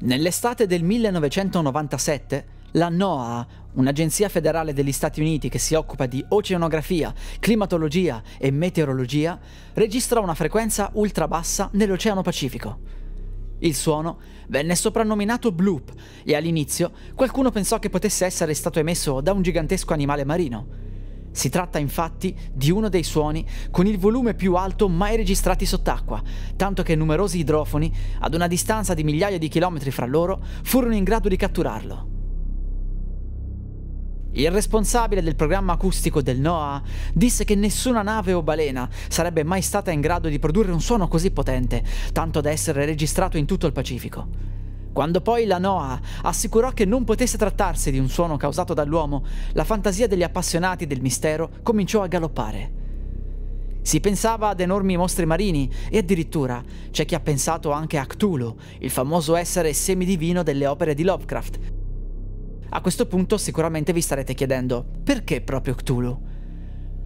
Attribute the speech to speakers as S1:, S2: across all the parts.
S1: Nell'estate del 1997, la NOAA, un'agenzia federale degli Stati Uniti che si occupa di oceanografia, climatologia e meteorologia, registrò una frequenza ultra bassa nell'Oceano Pacifico. Il suono venne soprannominato bloop e all'inizio qualcuno pensò che potesse essere stato emesso da un gigantesco animale marino. Si tratta infatti di uno dei suoni con il volume più alto mai registrati sott'acqua, tanto che numerosi idrofoni, ad una distanza di migliaia di chilometri fra loro, furono in grado di catturarlo. Il responsabile del programma acustico del NOAA disse che nessuna nave o balena sarebbe mai stata in grado di produrre un suono così potente, tanto da essere registrato in tutto il Pacifico. Quando poi la NOAA assicurò che non potesse trattarsi di un suono causato dall'uomo, la fantasia degli appassionati del mistero cominciò a galoppare. Si pensava ad enormi mostri marini e addirittura c'è chi ha pensato anche a Cthulhu, il famoso essere semidivino delle opere di Lovecraft. A questo punto sicuramente vi starete chiedendo perché proprio Cthulhu?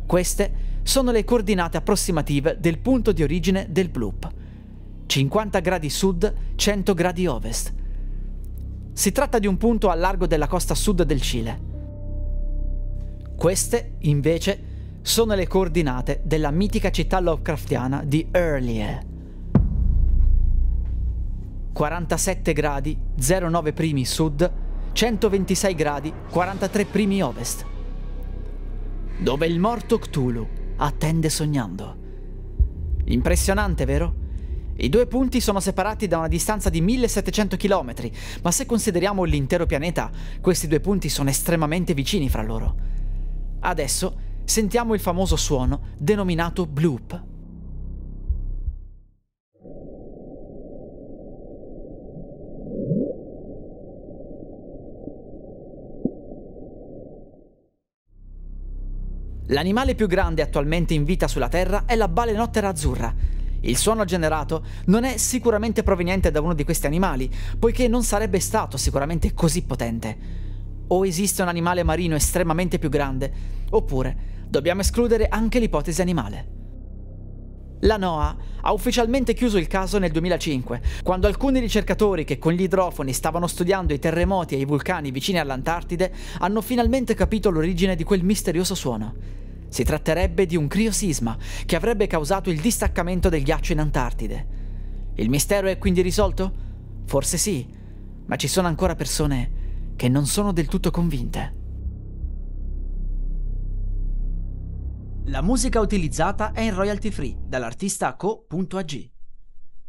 S1: Queste sono le coordinate approssimative del punto di origine del bloop. 50 gradi sud, 100 gradi ovest. Si tratta di un punto a largo della costa sud del Cile. Queste, invece, sono le coordinate della mitica città Lovecraftiana di Earlie. 47 gradi 09 primi sud, 126 gradi 43 primi ovest. Dove il morto Cthulhu attende sognando. Impressionante, vero? I due punti sono separati da una distanza di 1700 km, ma se consideriamo l'intero pianeta, questi due punti sono estremamente vicini fra loro. Adesso sentiamo il famoso suono denominato bloop. L'animale più grande attualmente in vita sulla Terra è la balenottera azzurra, il suono generato non è sicuramente proveniente da uno di questi animali, poiché non sarebbe stato sicuramente così potente. O esiste un animale marino estremamente più grande, oppure dobbiamo escludere anche l'ipotesi animale. La NOAA ha ufficialmente chiuso il caso nel 2005, quando alcuni ricercatori che con gli idrofoni stavano studiando i terremoti e i vulcani vicini all'Antartide hanno finalmente capito l'origine di quel misterioso suono. Si tratterebbe di un criosisma che avrebbe causato il distaccamento del ghiaccio in Antartide. Il mistero è quindi risolto? Forse sì, ma ci sono ancora persone che non sono del tutto convinte. La musica utilizzata è in royalty free dall'artista co.ag.